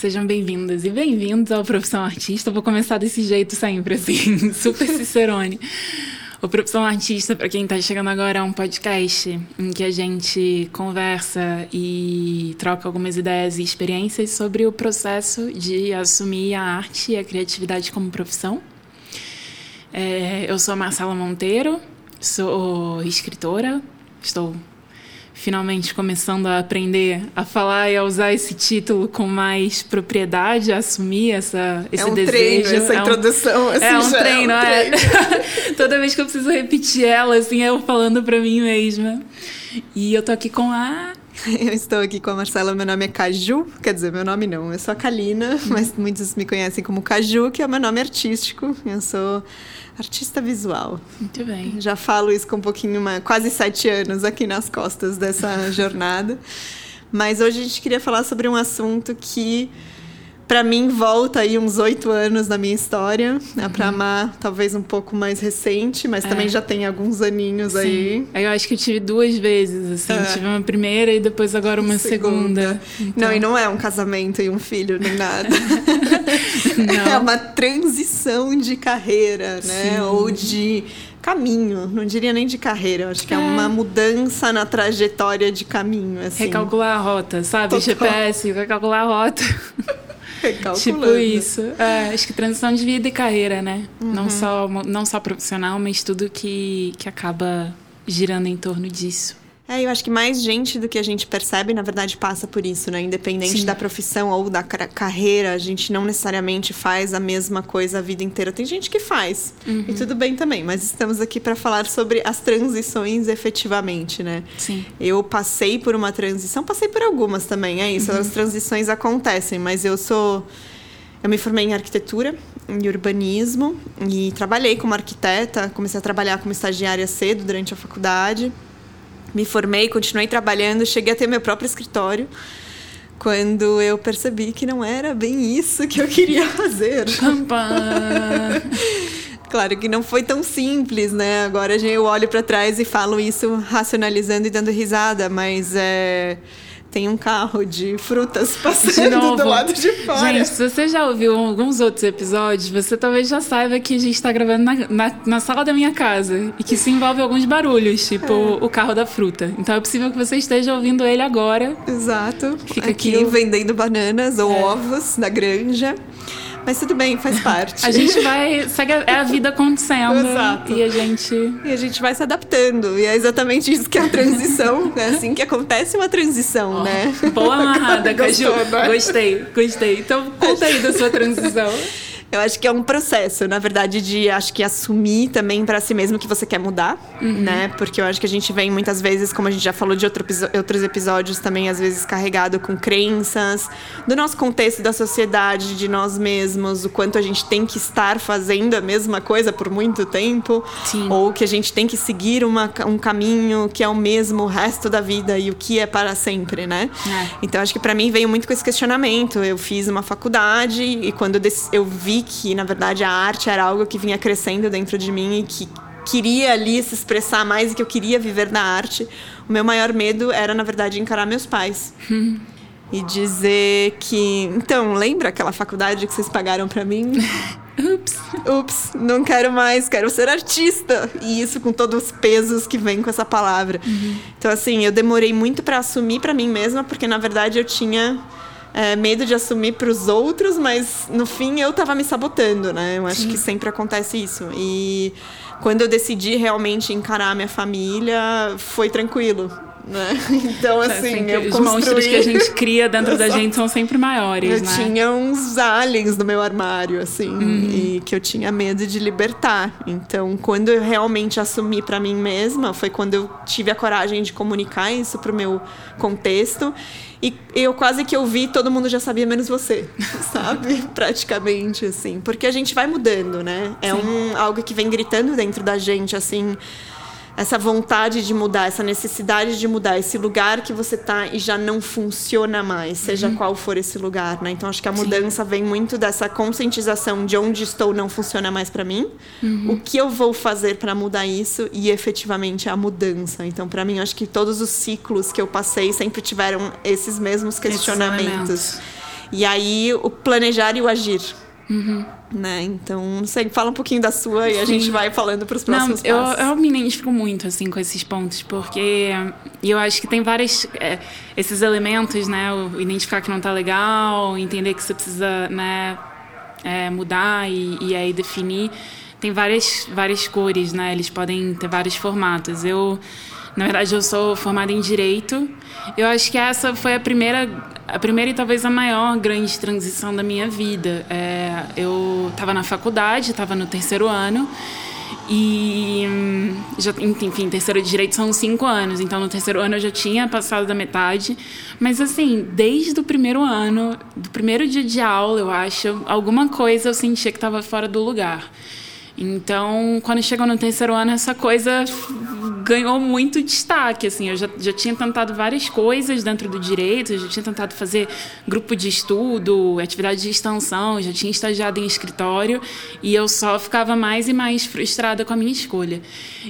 Sejam bem-vindas e bem-vindos ao Profissão Artista. vou começar desse jeito sempre, assim, super cicerone. O Profissão Artista, para quem está chegando agora, é um podcast em que a gente conversa e troca algumas ideias e experiências sobre o processo de assumir a arte e a criatividade como profissão. É, eu sou Marcela Monteiro, sou escritora, estou finalmente começando a aprender a falar e a usar esse título com mais propriedade, a assumir essa, esse é um desejo. Treino, essa é introdução, um, assim, é um treino, é. Um treino. é. Toda vez que eu preciso repetir ela, assim, eu falando para mim mesma. E eu tô aqui com a eu estou aqui com a Marcela, meu nome é Caju, quer dizer, meu nome não, eu sou a Kalina, mas muitos me conhecem como Caju, que é o meu nome artístico. Eu sou artista visual. Muito bem. Já falo isso com um pouquinho, uma, quase sete anos aqui nas costas dessa jornada. Mas hoje a gente queria falar sobre um assunto que para mim volta aí uns oito anos na minha história. Uhum. A Pra Amar, talvez um pouco mais recente, mas é. também já tem alguns aninhos Sim. aí. Eu acho que eu tive duas vezes, assim. É. Tive uma primeira e depois agora uma segunda. segunda. Então... Não, e não é um casamento e um filho nem nada. é uma transição de carreira, né? Sim. Ou de caminho, não diria nem de carreira, acho que é, é uma mudança na trajetória de caminho. Assim. Recalcular a rota, sabe? Total. GPS, recalcular a rota. Tipo isso. É, acho que transição de vida e carreira, né? Uhum. Não, só, não só profissional, mas tudo que, que acaba girando em torno disso. É, eu acho que mais gente do que a gente percebe, na verdade, passa por isso, né? Independente Sim. da profissão ou da carreira, a gente não necessariamente faz a mesma coisa a vida inteira. Tem gente que faz, uhum. e tudo bem também, mas estamos aqui para falar sobre as transições efetivamente, né? Sim. Eu passei por uma transição, passei por algumas também, é isso. Uhum. As transições acontecem, mas eu sou. Eu me formei em arquitetura e urbanismo e trabalhei como arquiteta. Comecei a trabalhar como estagiária cedo durante a faculdade me formei, continuei trabalhando, cheguei a ter meu próprio escritório quando eu percebi que não era bem isso que eu queria fazer. claro que não foi tão simples, né? Agora eu olho para trás e falo isso racionalizando e dando risada, mas é tem um carro de frutas passando do lado de fora. Gente, se você já ouviu alguns outros episódios, você talvez já saiba que a gente está gravando na, na, na, sala da minha casa e que isso envolve alguns barulhos, tipo é. o carro da fruta. Então é possível que você esteja ouvindo ele agora. Exato. Fica aqui, aqui vendendo bananas ou é. ovos na granja. Mas tudo bem, faz parte. a gente vai. Segue é a vida acontecendo. Exato. E a gente. E a gente vai se adaptando. E é exatamente isso que é a transição. é assim que acontece uma transição, oh, né? Boa amarrada, Caju. Né? Gostei, gostei. Então conta aí da sua transição. Eu acho que é um processo, na verdade, de acho que assumir também para si mesmo que você quer mudar, uhum. né? Porque eu acho que a gente vem muitas vezes, como a gente já falou de outro, outros episódios, também às vezes carregado com crenças do nosso contexto da sociedade, de nós mesmos, o quanto a gente tem que estar fazendo a mesma coisa por muito tempo, Sim. ou que a gente tem que seguir uma, um caminho que é o mesmo o resto da vida e o que é para sempre, né? É. Então acho que para mim veio muito com esse questionamento. Eu fiz uma faculdade e quando eu, eu vi que, na verdade, a arte era algo que vinha crescendo dentro de mim e que queria ali se expressar mais e que eu queria viver da arte, o meu maior medo era, na verdade, encarar meus pais. E dizer que. Então, lembra aquela faculdade que vocês pagaram para mim? Ups. Ups, não quero mais, quero ser artista. E isso com todos os pesos que vem com essa palavra. Uhum. Então, assim, eu demorei muito para assumir para mim mesma, porque na verdade eu tinha é, medo de assumir para os outros, mas no fim eu estava me sabotando, né? Eu acho Sim. que sempre acontece isso. E quando eu decidi realmente encarar a minha família, foi tranquilo. Né? Então, assim, é, eu Os construí... monstros que a gente cria dentro da gente são sempre maiores, eu né? tinha uns aliens no meu armário, assim, uhum. e que eu tinha medo de libertar. Então, quando eu realmente assumi para mim mesma, foi quando eu tive a coragem de comunicar isso pro meu contexto. E eu quase que ouvi, todo mundo já sabia, menos você, sabe? Praticamente, assim. Porque a gente vai mudando, né? É um, algo que vem gritando dentro da gente, assim essa vontade de mudar, essa necessidade de mudar, esse lugar que você tá e já não funciona mais, seja uhum. qual for esse lugar, né? Então acho que a Sim. mudança vem muito dessa conscientização de onde estou não funciona mais para mim, uhum. o que eu vou fazer para mudar isso e efetivamente a mudança. Então para mim acho que todos os ciclos que eu passei sempre tiveram esses mesmos questionamentos. Esses E aí o planejar e o agir. Uhum. Né? Então, não sei, fala um pouquinho da sua e a Sim. gente vai falando para os próximos não, passos. Eu, eu me identifico muito assim com esses pontos, porque eu acho que tem vários é, esses elementos, né? O identificar que não está legal, entender que você precisa, né, é, mudar e, e aí definir. Tem várias, várias cores, né? Eles podem ter vários formatos. Eu na verdade, eu sou formada em direito. Eu acho que essa foi a primeira, a primeira e talvez a maior grande transição da minha vida. É, eu estava na faculdade, estava no terceiro ano. E, já, enfim, terceiro de direito são cinco anos, então no terceiro ano eu já tinha passado da metade. Mas, assim, desde o primeiro ano, do primeiro dia de aula, eu acho, alguma coisa eu sentia que estava fora do lugar. Então, quando chegou no terceiro ano, essa coisa ganhou muito destaque. Assim, eu já, já tinha tentado várias coisas dentro do direito, eu já tinha tentado fazer grupo de estudo, atividade de extensão, já tinha estagiado em escritório e eu só ficava mais e mais frustrada com a minha escolha.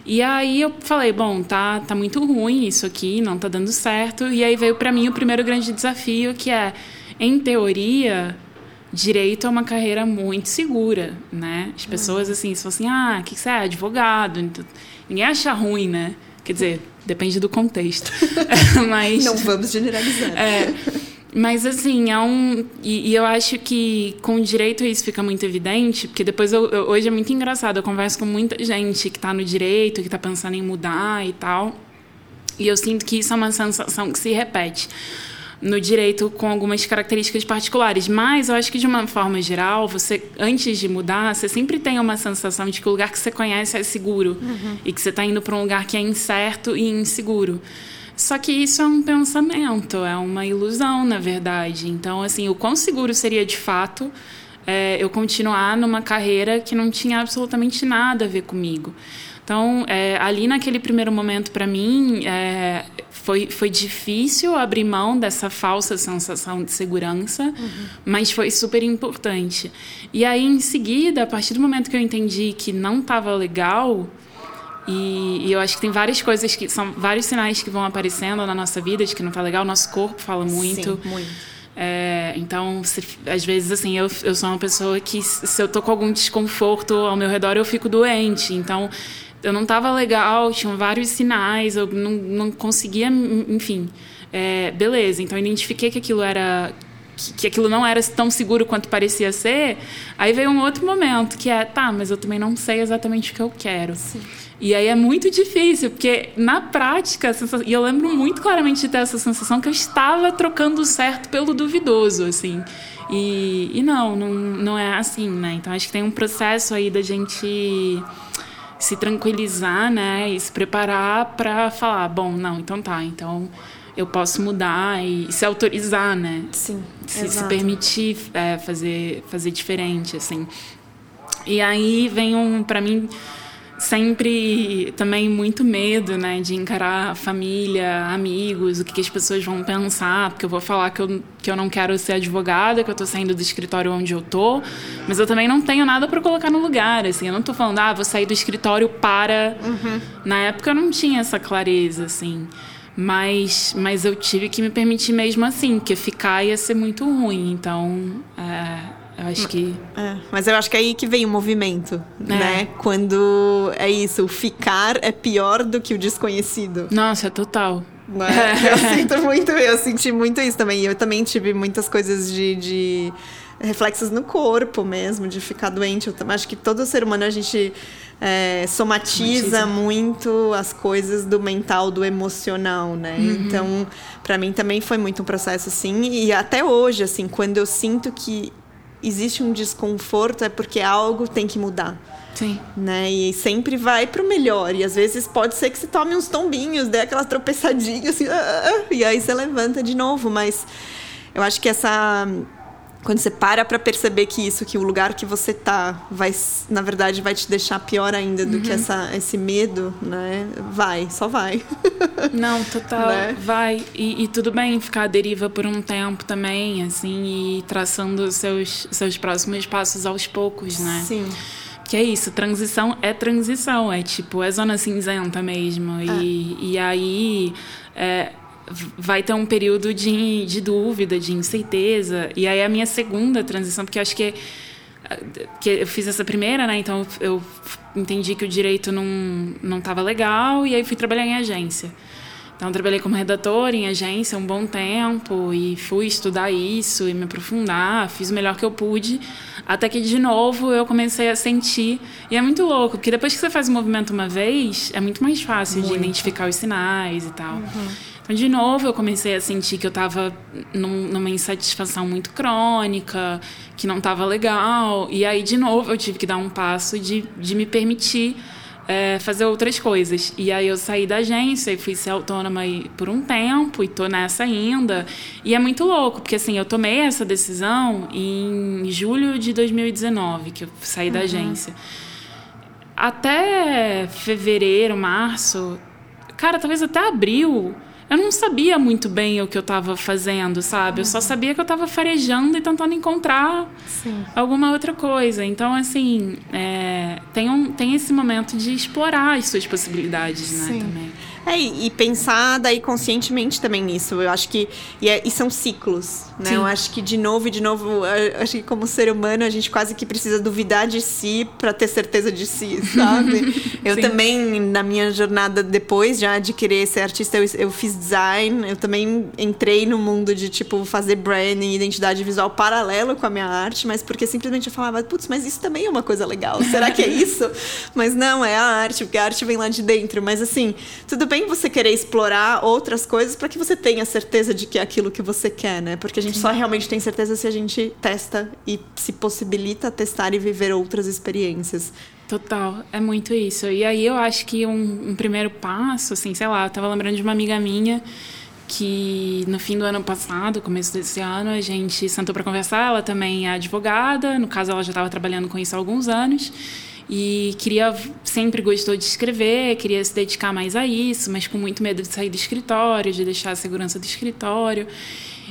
E aí eu falei, bom, tá, tá muito ruim isso aqui, não tá dando certo. E aí veio para mim o primeiro grande desafio, que é, em teoria, direito é uma carreira muito segura, né? As pessoas, uhum. assim, se fossem, ah, o que você é? Advogado. Então, ninguém acha ruim, né? Quer dizer, depende do contexto. mas... Não vamos generalizar. É, mas, assim, é um... E, e, eu acho que com o direito isso fica muito evidente, porque depois, eu, eu, hoje é muito engraçado, eu converso com muita gente que está no direito, que está pensando em mudar e tal, e eu sinto que isso é uma sensação que se repete no direito com algumas características particulares. Mas eu acho que, de uma forma geral, você, antes de mudar, você sempre tem uma sensação de que o lugar que você conhece é seguro uhum. e que você está indo para um lugar que é incerto e inseguro. Só que isso é um pensamento, é uma ilusão, na verdade. Então, assim, o quão seguro seria de fato é, eu continuar numa carreira que não tinha absolutamente nada a ver comigo. Então, é, ali naquele primeiro momento, para mim, é, foi, foi difícil abrir mão dessa falsa sensação de segurança, uhum. mas foi super importante. E aí, em seguida, a partir do momento que eu entendi que não estava legal, e, e, eu acho que tem várias coisas que são vários sinais que vão aparecendo na nossa vida de que não está legal. Nosso corpo fala muito. Sim, muito. É, então, se, às vezes, assim, eu, eu sou uma pessoa que, se eu tô com algum desconforto ao meu redor, eu fico doente. Então, eu não estava legal, tinham vários sinais, eu não, não conseguia, enfim. É, beleza, então eu identifiquei que aquilo era que aquilo não era tão seguro quanto parecia ser, aí veio um outro momento que é, tá, mas eu também não sei exatamente o que eu quero. Sim. E aí é muito difícil, porque na prática, e eu lembro muito claramente de ter essa sensação que eu estava trocando o certo pelo duvidoso, assim. E, e não, não, não é assim, né? Então acho que tem um processo aí da gente se tranquilizar, né, e se preparar para falar, bom, não, então tá, então eu posso mudar e se autorizar, né? Sim. Se, se permitir é, fazer fazer diferente, assim. E aí vem um, para mim sempre também muito medo, né, de encarar família, amigos, o que, que, as pessoas vão pensar, porque eu vou falar que eu, que eu não quero ser advogada, que eu tô saindo do escritório onde eu tô, mas eu também não tenho nada para colocar no lugar, assim, eu não tô falando, ah, vou sair do escritório para... Uhum. Na época eu não tinha essa clareza, assim, mas, mas eu tive que me permitir mesmo assim, porque ficar ia ser muito ruim, então... É eu acho que. É, mas eu acho que é aí que vem o movimento, é. né? Quando é isso, o ficar é pior do que o desconhecido. Nossa, é total. É? Eu sinto muito, eu senti muito isso também. Eu também tive muitas coisas de, de reflexos no corpo mesmo, de ficar doente. Eu acho que todo ser humano a gente é, somatiza, somatiza, muito as coisas do mental, do emocional, né? Uhum. Então, para mim também foi muito um processo assim. E até hoje, assim, quando eu sinto que existe um desconforto é porque algo tem que mudar. Sim. Né? E sempre vai para o melhor. E às vezes pode ser que você tome uns tombinhos, dê aquelas tropeçadinhas, assim, ah, ah, ah" e aí você levanta de novo. Mas eu acho que essa quando você para para perceber que isso, que o lugar que você tá, vai, na verdade, vai te deixar pior ainda do uhum. que essa, esse medo, né? Vai, só vai. Não, total, né? vai. E, e, tudo bem ficar à deriva por um tempo também, assim, e traçando seus, seus próximos passos aos poucos, né? Sim. Que é isso, transição é transição, é tipo, é zona cinzenta mesmo. E, é. e aí, é, vai ter um período de, de dúvida, de incerteza. E aí a minha segunda transição, porque eu acho que que eu fiz essa primeira, né? Então eu entendi que o direito não não estava legal e aí fui trabalhar em agência. Então trabalhei como redatora em agência um bom tempo e fui estudar isso e me aprofundar, fiz o melhor que eu pude, até que de novo eu comecei a sentir e é muito louco, porque depois que você faz o movimento uma vez, é muito mais fácil muito. de identificar os sinais e tal. Uhum. De novo, eu comecei a sentir que eu estava num, numa insatisfação muito crônica, que não estava legal. E aí, de novo, eu tive que dar um passo de, de me permitir é, fazer outras coisas. E aí eu saí da agência e fui ser autônoma por um tempo e tô nessa ainda. E é muito louco, porque assim, eu tomei essa decisão em julho de 2019, que eu saí uhum. da agência. Até fevereiro, março, cara, talvez até abril, eu não sabia muito bem o que eu estava fazendo, sabe? Eu só sabia que eu estava farejando e tentando encontrar Sim. alguma outra coisa. Então, assim, é, tem, um, tem esse momento de explorar as suas possibilidades, né, Sim. também. É, e pensar daí conscientemente também nisso. Eu acho que. E, é, e são ciclos, né? Sim. Eu acho que de novo e de novo, acho que como ser humano a gente quase que precisa duvidar de si para ter certeza de si, sabe? eu Sim. também, na minha jornada depois já de querer ser artista, eu, eu fiz design, eu também entrei no mundo de tipo fazer branding, identidade visual paralelo com a minha arte, mas porque simplesmente eu falava, putz, mas isso também é uma coisa legal. Será que é isso? mas não, é a arte, porque a arte vem lá de dentro. Mas assim, tudo bem você querer explorar outras coisas para que você tenha certeza de que é aquilo que você quer, né? Porque a gente Sim. só realmente tem certeza se a gente testa e se possibilita testar e viver outras experiências. Total, é muito isso. E aí eu acho que um, um primeiro passo, assim, sei lá, eu tava lembrando de uma amiga minha que no fim do ano passado, começo desse ano, a gente sentou para conversar. Ela também é advogada, no caso, ela já estava trabalhando com isso há alguns anos e queria sempre gostou de escrever, queria se dedicar mais a isso, mas com muito medo de sair do escritório, de deixar a segurança do escritório.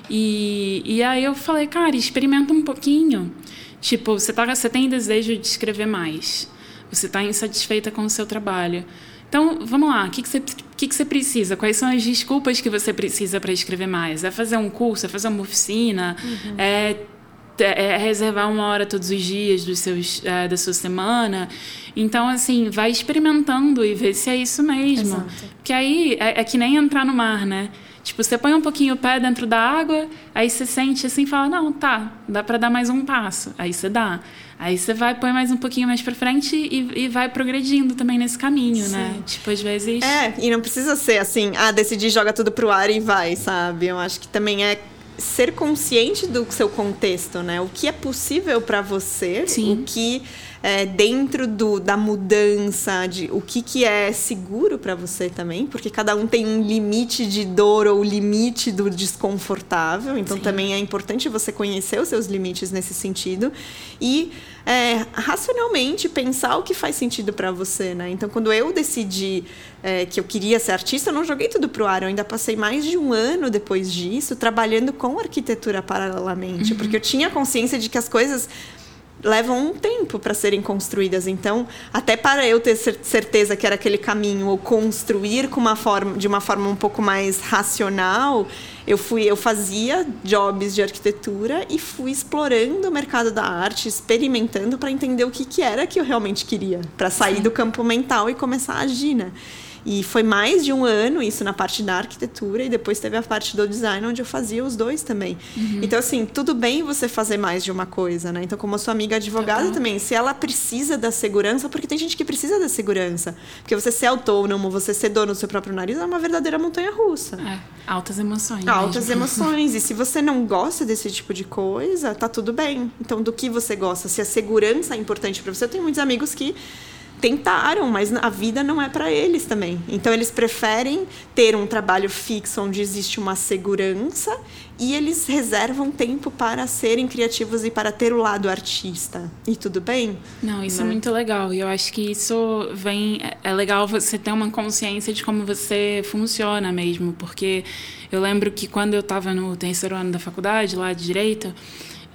E, e aí eu falei, cara, experimenta um pouquinho. Tipo, você, tá, você tem desejo de escrever mais. Você está insatisfeita com o seu trabalho. Então, vamos lá, o que, que, você, que, que você precisa? Quais são as desculpas que você precisa para escrever mais? É fazer um curso? É fazer uma oficina? Uhum. É é, reservar uma hora todos os dias dos seus, é, da sua semana. Então, assim, vai experimentando e ver se é isso mesmo. Exato. Porque aí é, é que nem entrar no mar, né? Tipo, você põe um pouquinho o pé dentro da água, aí você sente assim fala: não, tá, dá para dar mais um passo. Aí você dá. Aí você vai, põe mais um pouquinho mais para frente e, e, vai progredindo também nesse caminho, né? Sim. né? Tipo, às vezes. É, e não precisa ser assim, ah, decidi, joga tudo pro ar e vai, sabe? Eu acho que também é ser consciente do seu contexto, né? O que é possível para você, Sim. o que é, dentro do, da mudança, de o que, que é seguro para você também, porque cada um tem um limite de dor ou limite do desconfortável, então Sim. também é importante você conhecer os seus limites nesse sentido e é, racionalmente pensar o que faz sentido para você, né? Então, quando eu decidi é, que eu queria ser artista, eu não joguei tudo pro ar. Eu ainda passei mais de um ano depois disso trabalhando com arquitetura paralelamente, uhum. porque eu tinha consciência de que as coisas levam um tempo para serem construídas. Então, até para eu ter certeza que era aquele caminho ou construir com uma forma, de uma forma um pouco mais racional, eu fui, eu fazia jobs de arquitetura e fui explorando o mercado da arte, experimentando para entender o que, que era que eu realmente queria, para sair Sim. do campo mental e começar a agir, né? E foi mais de um ano isso na parte da arquitetura e depois teve a parte do design onde eu fazia os dois também. Uhum. Então assim, tudo bem você fazer mais de uma coisa, né? Então como a sua amiga advogada uhum. também, se ela precisa da segurança, porque tem gente que precisa da segurança, porque você ser autônomo, você ser dono do seu próprio nariz é uma verdadeira montanha russa. É, altas emoções. Altas mesmo. emoções. e se você não gosta desse tipo de coisa, tá tudo bem. Então do que você gosta? Se a segurança é importante para você, eu tenho muitos amigos que tentaram, mas a vida não é para eles também. Então eles preferem ter um trabalho fixo onde existe uma segurança e eles reservam tempo para serem criativos e para ter o lado artista. E tudo bem? Não, isso é né? é muito legal. E eu acho que isso vem é legal você ter uma consciência de como você funciona mesmo, porque eu lembro que quando eu estava no terceiro ano da faculdade, lá de direito,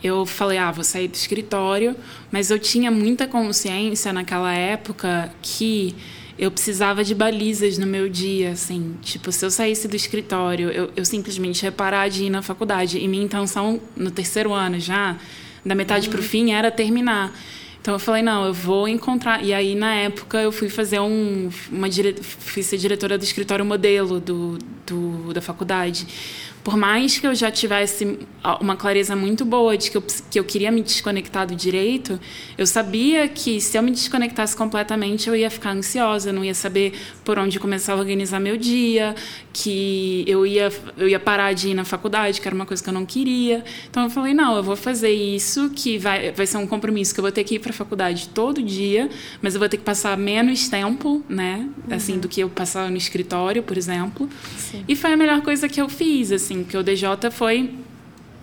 eu falei, ah, vou sair do escritório, mas eu tinha muita consciência naquela época que eu precisava de balizas no meu dia, assim. Tipo, se eu saísse do escritório, eu, eu simplesmente ia parar de ir na faculdade. E minha intenção no terceiro ano já, da metade uhum. para o fim, era terminar. Então eu falei, não, eu vou encontrar. E aí, na época, eu fui fazer um. Uma dire... fui ser diretora do escritório modelo do, do, da faculdade por mais que eu já tivesse uma clareza muito boa de que eu, que eu queria me desconectar do direito, eu sabia que se eu me desconectasse completamente, eu ia ficar ansiosa, não ia saber por onde começar a organizar meu dia, que eu ia, eu ia parar de ir na faculdade, que era uma coisa que eu não queria. Então eu falei, não, eu vou fazer isso, que vai, vai ser um compromisso que eu vou ter que ir para a faculdade todo dia, mas eu vou ter que passar menos tempo, né? Assim, uhum. do que eu passava no escritório, por exemplo. Sim. E foi a melhor coisa que eu fiz, assim assim, porque o DJ foi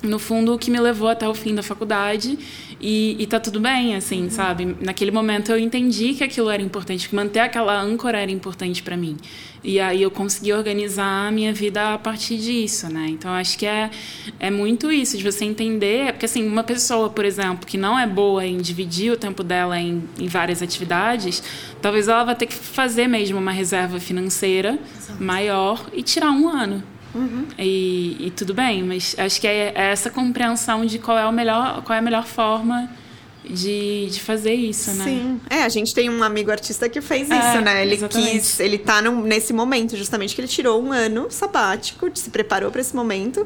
no fundo o que me levou até o fim da faculdade e, e tá tudo bem, assim, uhum. sabe? Naquele momento eu entendi que aquilo era importante, que manter aquela âncora era importante para mim. E aí eu consegui organizar a minha vida a partir disso, né? Então acho que é, é muito isso, de você entender, porque assim, uma pessoa, por exemplo, que não é boa em dividir o tempo dela em, em várias atividades, talvez ela vá ter que fazer mesmo uma reserva financeira Exato. maior e tirar um ano. Uhum. E, e, tudo bem, mas acho que é, é, essa compreensão de qual é, o melhor, qual é a melhor forma de, de fazer isso, né? Sim. É, a gente tem um amigo artista que fez é, isso, né? Ele exatamente. quis, ele tá num, nesse momento, justamente, que ele tirou um ano sabático, se preparou para esse momento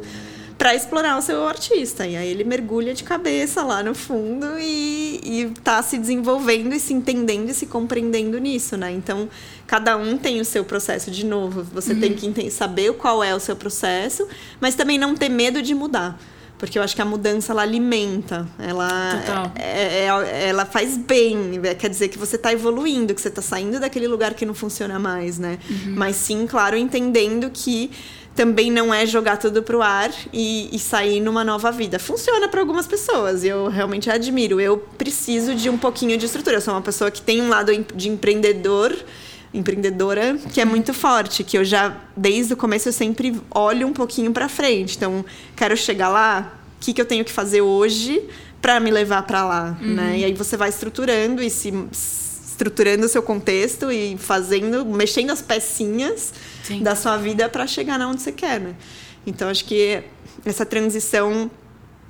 para explorar o seu artista. E aí ele mergulha de cabeça lá no fundo e, e tá se desenvolvendo e se entendendo e se compreendendo nisso, né? Então, cada um tem o seu processo de novo. Você uhum. tem que saber qual é o seu processo, mas também não ter medo de mudar. Porque eu acho que a mudança ela alimenta, ela, é, é, é, ela faz bem, quer dizer que você está evoluindo, que você está saindo daquele lugar que não funciona mais, né? Uhum. Mas sim, claro, entendendo que também não é jogar tudo pro ar e, e sair numa nova vida. Funciona para algumas pessoas e eu realmente admiro. Eu preciso de um pouquinho de estrutura. Eu sou uma pessoa que tem um lado de empreendedor, empreendedora, que é muito forte, que eu já desde o começo eu sempre olho um pouquinho para frente. Então, quero chegar lá, o que, que eu tenho que fazer hoje para me levar para lá, uhum. né? E aí você vai estruturando e se estruturando o seu contexto e fazendo, mexendo as pecinhas Sim. da sua vida para chegar onde você quer, né? Então acho que essa transição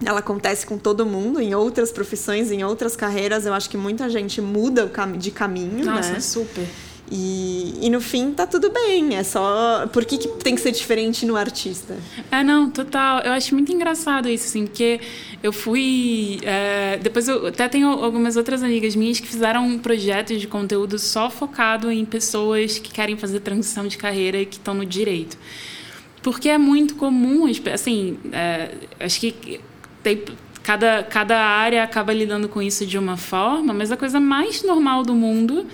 ela acontece com todo mundo em outras profissões, em outras carreiras. Eu acho que muita gente muda de caminho, Nossa, né? super. E, e no fim tá tudo bem, é só. Por que, que tem que ser diferente no artista? É, não, total. Eu acho muito engraçado isso, assim, porque eu fui. É, depois eu até tenho algumas outras amigas minhas que fizeram um projeto de conteúdo só focado em pessoas que querem fazer transição de carreira e que estão no direito. Porque é muito comum, assim, é, acho que tem, cada, cada área acaba lidando com isso de uma forma, mas a coisa mais normal do mundo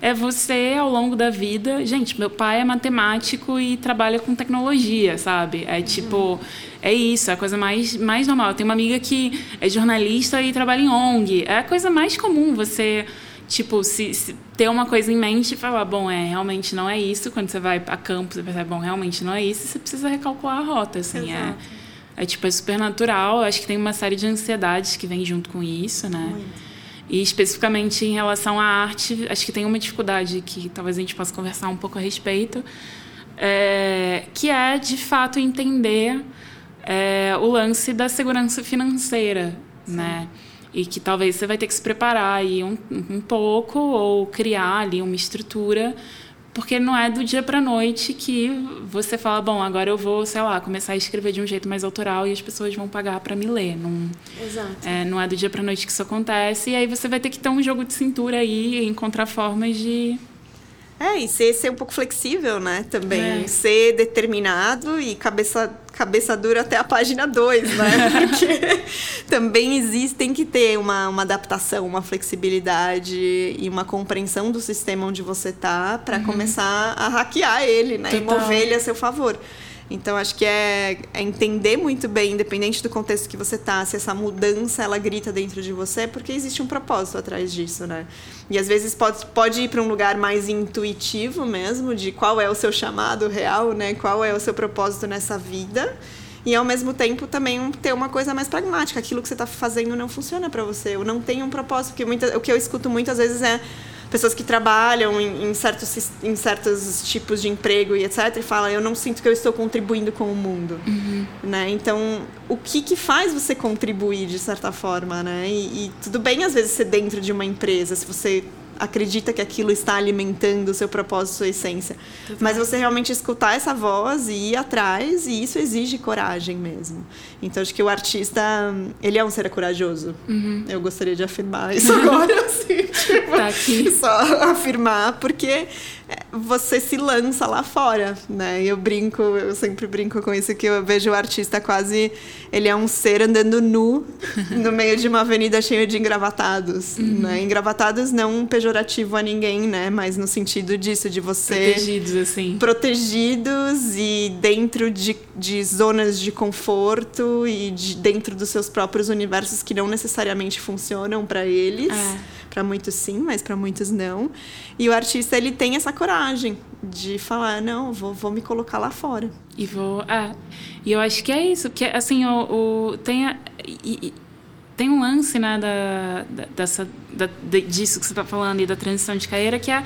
é você, ao longo da vida. Gente, meu pai é matemático e trabalha com tecnologia, sabe? É tipo. É isso, é a coisa mais, mais normal. Eu tenho uma amiga que é jornalista e trabalha em ONG. É a coisa mais comum você tipo, se, se, ter uma coisa em mente e falar, bom, é, realmente não é isso. Quando você vai a campo, você percebe, bom, realmente não é isso. Você precisa recalcular a rota, assim. É, é, tipo, é super natural. Acho que tem uma série de ansiedades que vem junto com isso, né? Muito. E especificamente em relação à arte, acho que tem uma dificuldade que talvez a gente possa conversar um pouco a respeito, é, que é de fato entender é, o lance da segurança financeira, Sim. né? E que talvez você vai ter que se preparar aí um, um pouco ou criar ali uma estrutura porque não é do dia para noite que você fala, bom, agora eu vou, sei lá, começar a escrever de um jeito mais autoral e as pessoas vão pagar para me ler. Não, Exato. É, não é do dia para noite que isso acontece. E aí você vai ter que ter um jogo de cintura aí e encontrar formas de é, e ser, ser um pouco flexível, né? Também. É. Ser determinado e cabeça, cabeça dura até a página 2, né? Porque também existe, tem que ter uma, uma adaptação, uma flexibilidade e uma compreensão do sistema onde você tá para uhum. começar a hackear ele, né? Total. E mover ele a seu favor. Então acho que é, é, entender muito bem, independente do contexto que você tá, se essa mudança ela grita dentro de você, porque existe um propósito atrás disso, né? E às vezes pode, pode ir para um lugar mais intuitivo mesmo, de qual é o seu chamado real, né? Qual é o seu propósito nessa vida. E ao mesmo tempo também ter uma coisa mais pragmática. Aquilo que você está fazendo não funciona para você. Eu não tenho um propósito. Porque muita, o que eu escuto muitas vezes é pessoas que trabalham em, em, certos, em certos tipos de emprego e etc. E falam, eu não sinto que eu estou contribuindo com o mundo. Uhum. Né? Então, o que, que faz você contribuir de certa forma? Né? E, e tudo bem, às vezes, ser dentro de uma empresa, se você acredita que aquilo está alimentando o seu propósito, sua essência. Mas você realmente escutar essa voz e ir atrás, e isso exige coragem mesmo. Então acho que o artista, ele é um ser corajoso. Uhum. Eu gostaria de afirmar isso agora, assim, tipo, tá aqui. só afirmar, porque você se lança lá fora, né? Eu brinco, eu sempre brinco com isso que eu vejo o artista quase ele é um ser andando nu no meio de uma avenida cheia de engravatados, uhum. né? Engravatados não pejorativo a ninguém, né? Mas no sentido disso de você protegidos assim, protegidos e dentro de, de zonas de conforto e de, dentro dos seus próprios universos que não necessariamente funcionam para eles. É para muitos sim, mas para muitos não. E o artista ele tem essa coragem de falar, não, vou, vou me colocar lá fora. E vou, é. E eu acho que é isso, porque assim, o, o tem a, e, tem um lance, né, da, da dessa da, disso que você está falando e da transição de carreira que é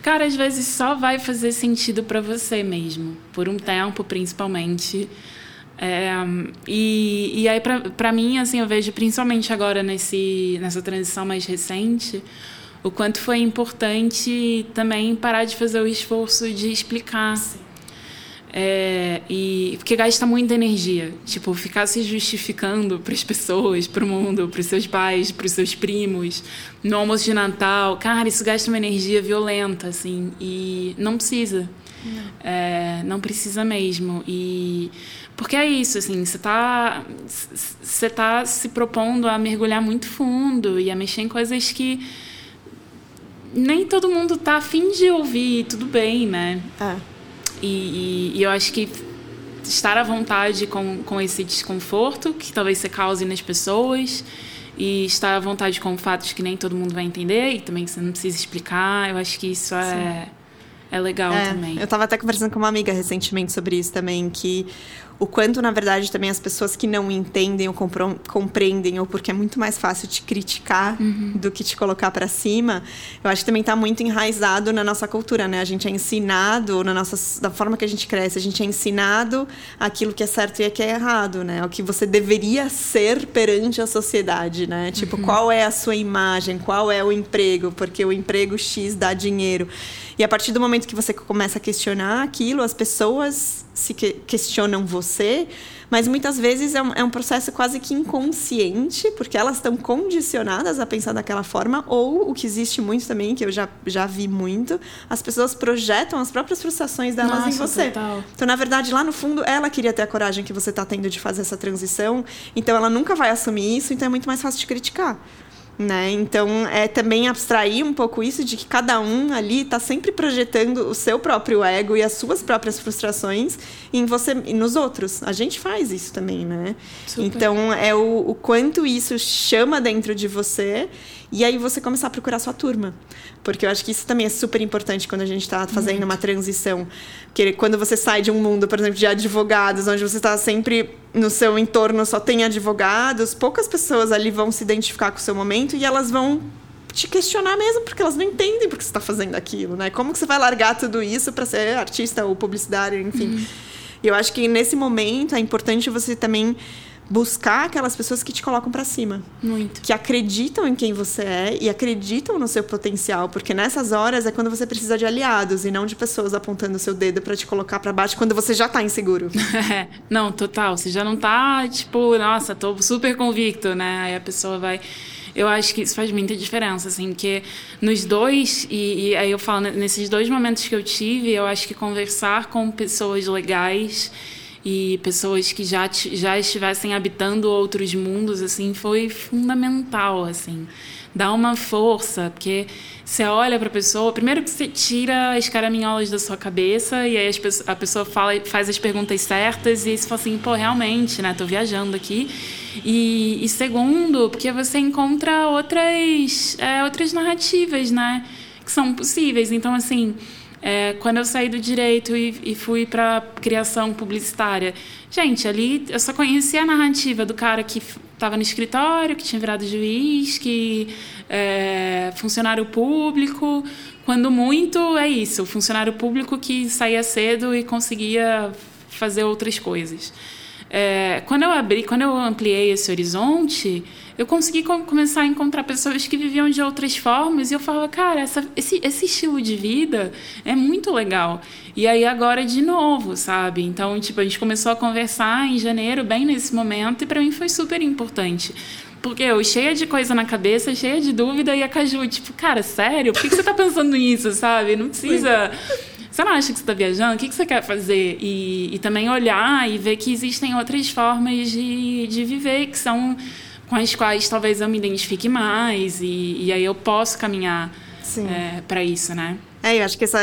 cara, às vezes só vai fazer sentido para você mesmo, por um tempo principalmente. É, e, e aí, para mim, assim, eu vejo principalmente agora nesse, nessa transição mais recente, o quanto foi importante também parar de fazer o esforço de explicar. É, e porque gasta muita energia, tipo ficar se justificando para as pessoas, para o mundo, para os seus pais, para os seus primos, no almoço de Natal, cara, isso gasta uma energia violenta, assim, e não precisa, não, é, não precisa mesmo. E porque é isso, assim, você está você tá se propondo a mergulhar muito fundo e a mexer em coisas que nem todo mundo tá afim de ouvir, tudo bem, né? É. E, e, e, eu acho que estar à vontade com, com esse desconforto que talvez você cause nas pessoas e estar à vontade com fatos que nem todo mundo vai entender e também que você não precisa explicar, eu acho que isso é, é legal é, também. Eu estava até conversando com uma amiga recentemente sobre isso também, que o quanto, na verdade, também as pessoas que não entendem ou compreendem, ou porque é muito mais fácil te criticar uhum. do que te colocar para cima, eu acho que também está muito enraizado na nossa cultura, né? A gente é ensinado, na nossa, da forma que a gente cresce, a gente é ensinado aquilo que é certo e o que é errado, né? O que você deveria ser perante a sociedade, né? Tipo, uhum. qual é a sua imagem, qual é o emprego, porque o emprego X dá dinheiro. E a partir do momento que você começa a questionar aquilo, as pessoas se que questionam você, mas muitas vezes é um, é um, processo quase que inconsciente, porque elas estão condicionadas a pensar daquela forma, ou o que existe muito também, que eu já, já vi muito, as pessoas projetam as próprias frustrações delas Nossa, em você. Total. Então, na verdade, lá no fundo, ela queria ter a coragem que você está tendo de fazer essa transição, então ela nunca vai assumir isso, então é muito mais fácil de criticar. Né? Então, é também abstrair um pouco isso de que cada um ali está sempre projetando o seu próprio ego e as suas próprias frustrações em você e nos outros. A gente faz isso também, né? Super. Então, é o, o quanto isso chama dentro de você e aí você começar a procurar sua turma. Porque eu acho que isso também é super importante quando a gente está fazendo uma transição. Porque quando você sai de um mundo, por exemplo, de advogados, onde você está sempre no seu entorno só tem advogados, poucas pessoas ali vão se identificar com o seu momento e elas vão te questionar mesmo, porque elas não entendem porque você está fazendo aquilo, né? Como que você vai largar tudo isso para ser artista ou publicitário, enfim. Uhum. E eu acho que nesse momento é importante você também buscar aquelas pessoas que te colocam para cima. Muito. Que acreditam em quem você é e acreditam no seu potencial, porque nessas horas é quando você precisa de aliados e não de pessoas apontando o seu dedo para te colocar para baixo quando você já tá inseguro. É, não, total, você já não tá tipo, nossa, tô super convicto, né? Aí a pessoa vai eu acho que isso faz muita diferença, assim, porque nos dois, e, e, aí eu falo, nesses dois momentos que eu tive, eu acho que conversar com pessoas legais e pessoas que já, já estivessem habitando outros mundos, assim, foi fundamental, assim. Dá uma força, porque você olha para a pessoa, primeiro que você tira as caraminholas da sua cabeça e aí a pessoa fala, faz as perguntas certas e você fala assim, pô, realmente, né, tô viajando aqui. E, e segundo, porque você encontra outras, é, outras narrativas, né, que são possíveis. Então, assim, É, quando eu saí do direito e, e fui para criação publicitária, gente, ali eu só conhecia a narrativa do cara que estava no escritório, que tinha virado juiz, que é funcionário público. Quando muito é isso, funcionário público que saía cedo e conseguia fazer outras coisas. É, quando eu abri, quando eu ampliei esse horizonte, eu consegui começar a encontrar pessoas que viviam de outras formas e eu falava, cara, essa, esse, esse estilo de vida é muito legal. E aí agora de novo, sabe? Então, tipo, a gente começou a conversar em janeiro, bem nesse momento, e para mim foi super importante. Porque eu, cheia de coisa na cabeça, cheia de dúvida, e a Caju, tipo, cara, sério? Por que, que você tá pensando nisso, sabe? Não precisa. Você não acha que você está viajando? O que, que você quer fazer? E, e também olhar e ver que existem outras formas de, de viver que são com as quais talvez eu me identifique mais e, e aí eu posso caminhar é, para isso, né? É, eu acho que essa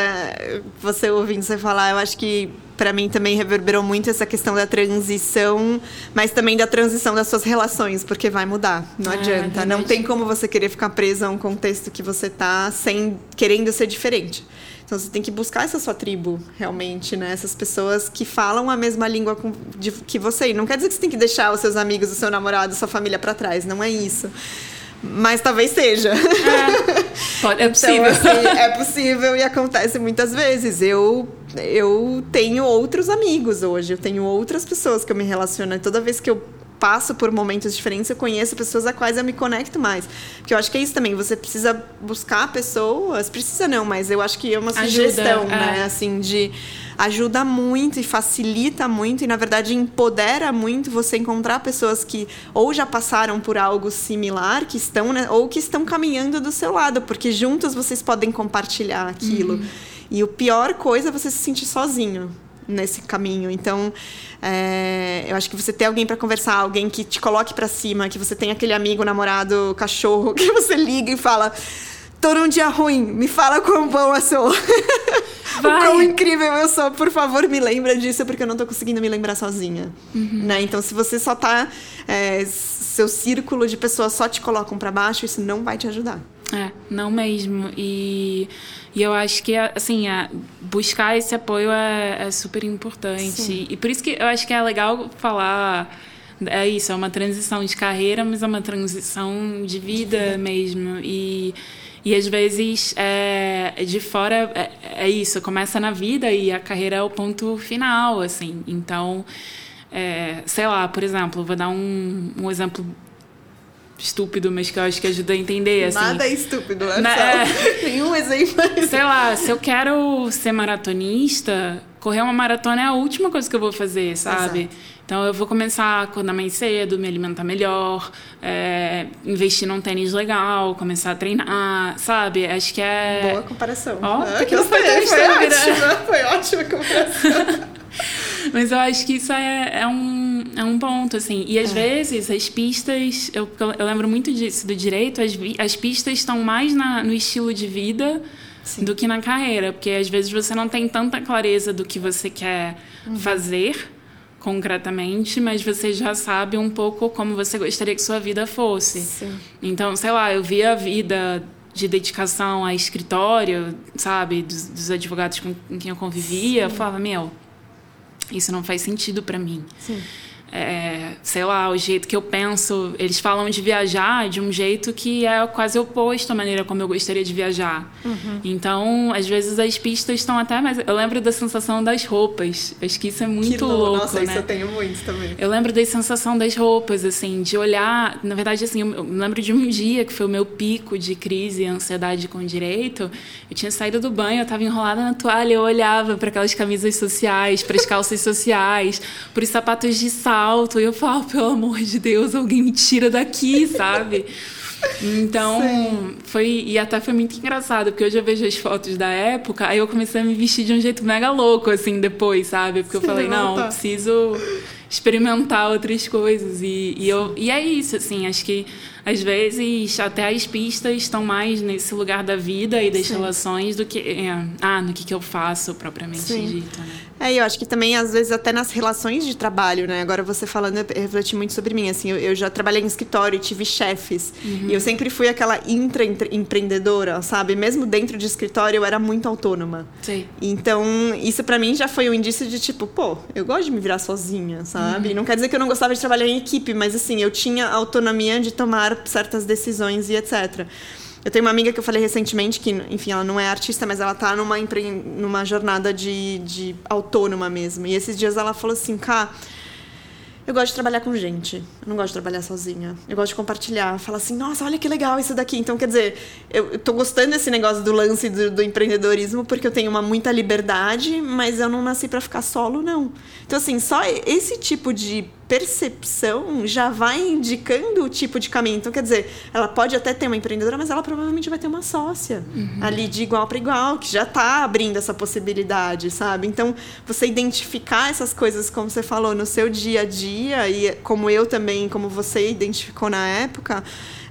você ouvindo você falar, eu acho que para mim também reverberou muito essa questão da transição, mas também da transição das suas relações, porque vai mudar, não é, adianta. Não tem como você querer ficar preso a um contexto que você tá sem querendo ser diferente. Então você tem que buscar essa sua tribo, realmente, né? Essas pessoas que falam a mesma língua com, de, que você. E não quer dizer que você tem que deixar os seus amigos, o seu namorado, sua família para trás. Não é isso. Mas talvez seja. É, é possível. Então, assim, é possível e acontece muitas vezes. Eu, eu tenho outros amigos hoje, eu tenho outras pessoas que eu me relaciono. E toda vez que eu passo por momentos diferentes, eu conheço pessoas a quais eu me conecto mais. Porque eu acho que é isso também, você precisa buscar pessoas, precisa não, mas eu acho que é uma sugestão, Ajuda, né? É. Assim, de ajuda muito e facilita muito e na verdade empodera muito você encontrar pessoas que ou já passaram por algo similar, que estão, né, ou que estão caminhando do seu lado, porque juntos vocês podem compartilhar aquilo. Uhum. E o pior coisa é você se sentir sozinho nesse caminho. Então, é, eu acho que você ter alguém para conversar, alguém que te coloque para cima, que você tem aquele amigo, namorado, cachorro, que você liga e fala: tô num dia ruim, me fala quão bom eu sou. o quão incrível eu sou, por favor, me lembra disso, porque eu não tô conseguindo me lembrar sozinha. Uhum. Né? Então, se você só tá. É, seu círculo de pessoas só te colocam para baixo, isso não vai te ajudar. É, não mesmo. E, e eu acho que, assim, é, buscar esse apoio é, é super importante. Sim. E por isso que eu acho que é legal falar. É isso, é uma transição de carreira, mas é uma transição de vida mesmo. E, e às vezes, é, de fora, é, é isso, começa na vida e a carreira é o ponto final, assim. Então, é, sei lá, por exemplo, vou dar um, um exemplo estúpido, mas que eu acho que ajuda a entender. Assim. Nada é estúpido, é Na, é, Nenhum exemplo. Sei lá, se eu quero ser maratonista, correr uma maratona é a última coisa que eu vou fazer, sabe? Exato. Então eu vou começar a acordar mais cedo, me alimentar melhor, é, investir num tênis legal, começar a treinar, sabe? Acho que é. Boa comparação. Ó, oh, é, que não foi, foi, foi, ótima, foi ótima comparação. Mas eu acho que isso é, é, um, é um ponto, assim. E às é. vezes as pistas, eu, eu lembro muito disso do direito, as, as pistas estão mais na, no estilo de vida Sim. do que na carreira. Porque às vezes você não tem tanta clareza do que você quer uhum. fazer concretamente, mas você já sabe um pouco como você gostaria que sua vida fosse. Sim. Então, sei lá, eu vi a vida de dedicação a escritório, sabe, dos, dos advogados com, com, quem eu convivia, Sim. eu falava, meu, isso não faz sentido para mim. Sim é, sei lá, o jeito que eu penso. Eles falam de viajar de um jeito que é quase oposto à maneira como eu gostaria de viajar. Uhum. Então, às vezes as pistas estão até mais. Eu lembro da sensação das roupas. Acho que isso é muito que louco. Nossa, né? isso eu tenho muito também. Eu lembro da sensação das roupas, assim, de olhar. Na verdade, assim, eu lembro de um dia que foi o meu pico de crise e ansiedade com direito. Eu tinha saído do banho, eu estava enrolada na toalha, eu olhava para aquelas camisas sociais, para as calças sociais, para os sapatos de sal alto. E eu falo, pelo amor de Deus, alguém me tira daqui, sabe? Então, Sim. foi. E até foi muito engraçado, porque hoje eu vejo as fotos da época, aí eu comecei a me vestir de um jeito mega louco, assim, depois, sabe? Porque Sim, eu falei, não, eu preciso experimentar outras coisas. E, e, eu, e é isso, assim, acho que às vezes até as pistas estão mais nesse lugar da vida e das Sim. relações do que. É, ah, no que, que eu faço propriamente dito, né? É, eu acho que também, às vezes, até nas relações de trabalho, né? Agora você falando, eu refleti muito sobre mim. Assim, eu, eu já trabalhei em escritório, tive chefes. Uhum. E eu sempre fui aquela intraempreendedora, sabe? Mesmo dentro de escritório, eu era muito autônoma. Sim. Então, isso para mim já foi um indício de tipo, pô, eu gosto de me virar sozinha, sabe? Uhum. Não quer dizer que eu não gostava de trabalhar em equipe, mas assim, eu tinha autonomia de tomar certas decisões e etc. Eu tenho uma amiga que eu falei recentemente que, enfim, ela não é artista, mas ela tá numa, numa jornada de, de autônoma mesmo. E esses dias ela falou assim, cá. Eu gosto de trabalhar com gente. Eu não gosto de trabalhar sozinha. Eu gosto de compartilhar. Falar assim, nossa, olha que legal isso daqui. Então, quer dizer, eu, tô gostando desse negócio do lance do, do, empreendedorismo porque eu tenho uma muita liberdade, mas eu não nasci para ficar solo, não. Então, assim, só esse tipo de percepção já vai indicando o tipo de caminho. Então, quer dizer, ela pode até ter uma empreendedora, mas ela provavelmente vai ter uma sócia uhum. ali de igual para igual, que já está abrindo essa possibilidade, sabe? Então, você identificar essas coisas, como você falou, no seu dia a dia, e como eu também, como você identificou na época,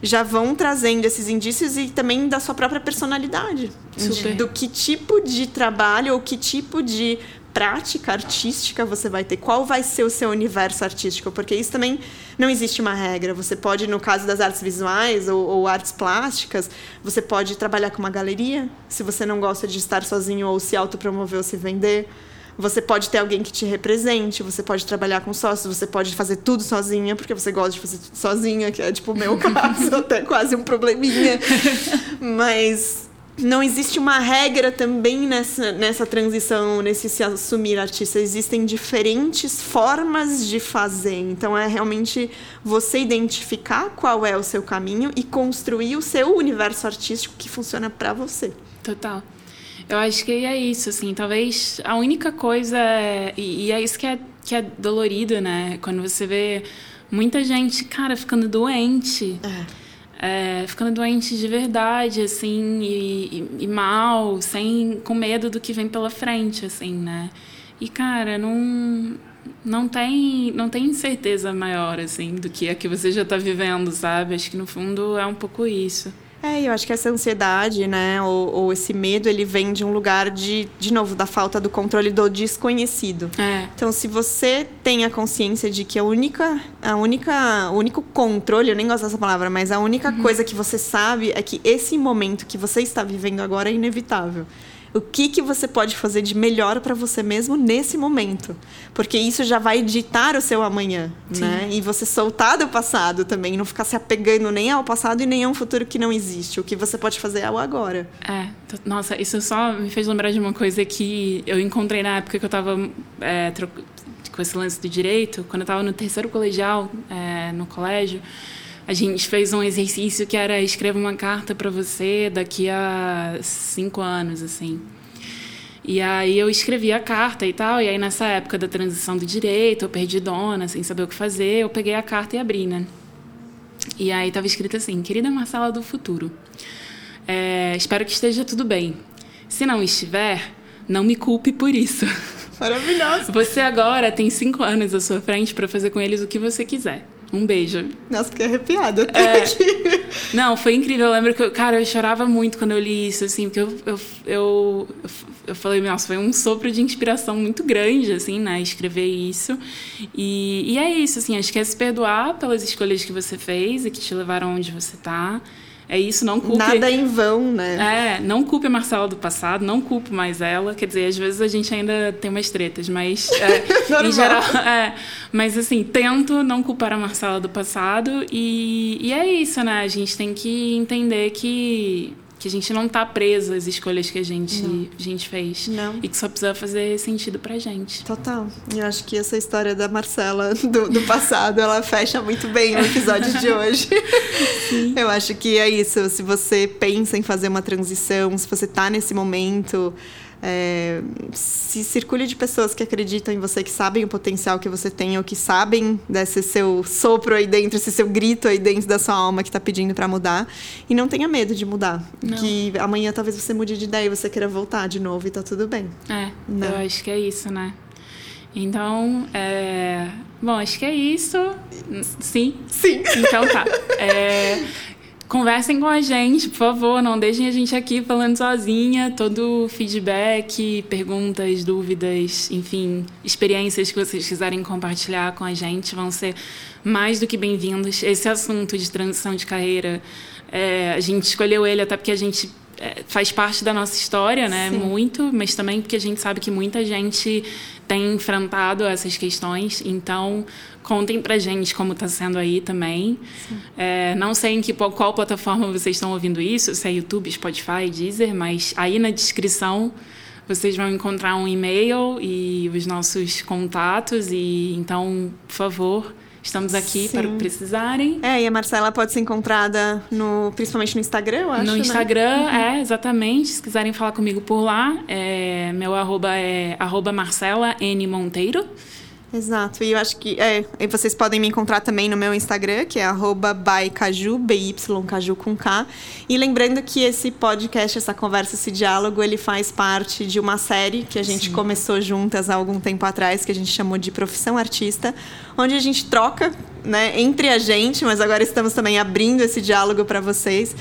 já vão trazendo esses indícios e também da sua própria personalidade. De, do que tipo de trabalho ou que tipo de prática artística você vai ter? Qual vai ser o seu universo artístico? Porque isso também não existe uma regra. Você pode, no caso das artes visuais ou, ou, artes plásticas, você pode trabalhar com uma galeria, se você não gosta de estar sozinho ou se autopromover ou se vender. Você pode ter alguém que te represente, você pode trabalhar com sócios, você pode fazer tudo sozinha, porque você gosta de fazer tudo sozinha, que é tipo o meu caso, até quase um probleminha. Mas não existe uma regra também nessa, nessa transição, nesse se assumir artista. Existem diferentes formas de fazer. Então é realmente você identificar qual é o seu caminho e construir o seu universo artístico que funciona para você. Total. Eu acho que é isso, assim, talvez a única coisa, é, e, e é isso que é, que é dolorido, né? Quando você vê muita gente, cara, ficando doente. É é, ficando doente de verdade, assim, e, e, e, mal, sem, com medo do que vem pela frente, assim, né? E, cara, não, não tem, não tem certeza maior, assim, do que a que você já está vivendo, sabe? Acho que, no fundo, é um pouco isso. É, eu acho que essa ansiedade, né, ou, ou, esse medo, ele vem de um lugar de, de novo, da falta do controle do desconhecido. É. Então, se você tem a consciência de que a única, a única, o único controle, eu nem gosto dessa palavra, mas a única uhum. coisa que você sabe é que esse momento que você está vivendo agora é inevitável o que, que você pode fazer de melhor para você mesmo nesse momento. Porque isso já vai ditar o seu amanhã, Sim. né? E você soltar do passado também, não ficar se apegando nem ao passado e nem a um futuro que não existe. O que você pode fazer é o agora. É, nossa, isso só me fez lembrar de uma coisa que eu encontrei na época que eu estava é, com esse lance do direito, quando eu estava no terceiro colegial, é, no colégio a gente fez um exercício que era escreva uma carta para você daqui a cinco anos, assim. E aí eu escrevi a carta e tal, e aí nessa época da transição do direito, eu perdi dona, sem saber o que fazer, eu peguei a carta e abri, né? E aí estava escrito assim, querida Marcela do futuro, é, espero que esteja tudo bem. Se não estiver, não me culpe por isso. Maravilhoso. Você agora tem cinco anos à sua frente para fazer com eles o que você quiser. Um beijo. Nossa, fiquei arrepiada. É. Não, foi incrível. Eu lembro que, eu, cara, eu chorava muito quando eu li isso, assim, porque eu, eu, eu, eu falei, nossa, foi um sopro de inspiração muito grande, assim, né? Escrever isso. E, e é isso, assim, acho que é se perdoar pelas escolhas que você fez e que te levaram onde você está é isso, não culpe. Nada em vão, né? É, não culpe a Marcela do passado, não culpe mais ela. Quer dizer, às vezes a gente ainda tem umas tretas, mas. É, em geral. É, mas assim, tento não culpar a Marcela do passado e, e é isso, né? A gente tem que entender que que a gente não tá preso às escolhas que a gente, a gente fez. Não. E que só precisa fazer sentido pra gente. Total. E eu acho que essa história da Marcela do, do passado, ela fecha muito bem o episódio de hoje. Sim. Eu acho que é isso. Se você pensa em fazer uma transição, se você tá nesse momento é, se circule de pessoas que acreditam em você, que sabem o potencial que você tem, ou que sabem desse seu sopro aí dentro, esse seu grito aí dentro da sua alma que está pedindo para mudar. E não tenha medo de mudar. Não. Que amanhã talvez você mude de ideia e você queira voltar de novo e tá tudo bem. É, não. eu acho que é isso, né? Então, é... bom, acho que é isso. Sim? Sim. Então tá. É... conversem com a gente, por favor, não deixem a gente aqui falando sozinha. Todo feedback, perguntas, dúvidas, enfim, experiências que vocês quiserem compartilhar com a gente vão ser mais do que bem-vindos. Esse assunto de transição de carreira, é, a gente escolheu ele até porque a gente é, faz parte da nossa história, né? Sim. Muito, mas também porque a gente sabe que muita gente tem enfrentado essas questões. Então, contem pra gente como está sendo aí também. É, não sei em que, qual plataforma vocês estão ouvindo isso, se é YouTube, Spotify, Deezer, mas aí na descrição vocês vão encontrar um e-mail e os nossos contatos. E então, por favor, Estamos aqui Sim. para o que precisarem. É, e a Marcela pode ser encontrada no, principalmente no Instagram, eu acho. No né? Instagram, né? é, exatamente. Se quiserem falar comigo por lá, é, meu arroba é arroba Marcela N Monteiro. Exato. E eu acho que. É, e vocês podem me encontrar também no meu Instagram, que é bycaju, B-Y-Caju com K. E lembrando que esse podcast, essa conversa, esse diálogo, ele faz parte de uma série que a gente Sim. começou juntas há algum tempo atrás, que a gente chamou de Profissão Artista, onde a gente troca né, entre a gente, mas agora estamos também abrindo esse diálogo para vocês.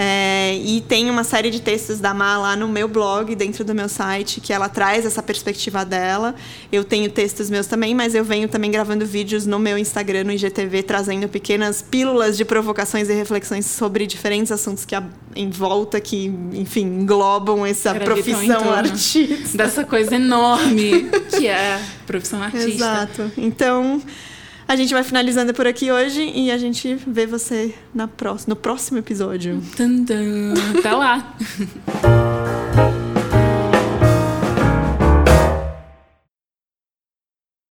É, e tem uma série de textos da Má lá no meu blog, dentro do meu site, que ela traz essa perspectiva dela. Eu tenho textos meus também, mas eu venho também gravando vídeos no meu Instagram, no IGTV, trazendo pequenas pílulas de provocações e reflexões sobre diferentes assuntos que em volta, que, enfim, englobam essa profissão artista. Dessa coisa enorme que é profissão artista. Exato. Então. A gente vai finalizando por aqui hoje e a gente vê você na próxima, no próximo episódio. Até lá!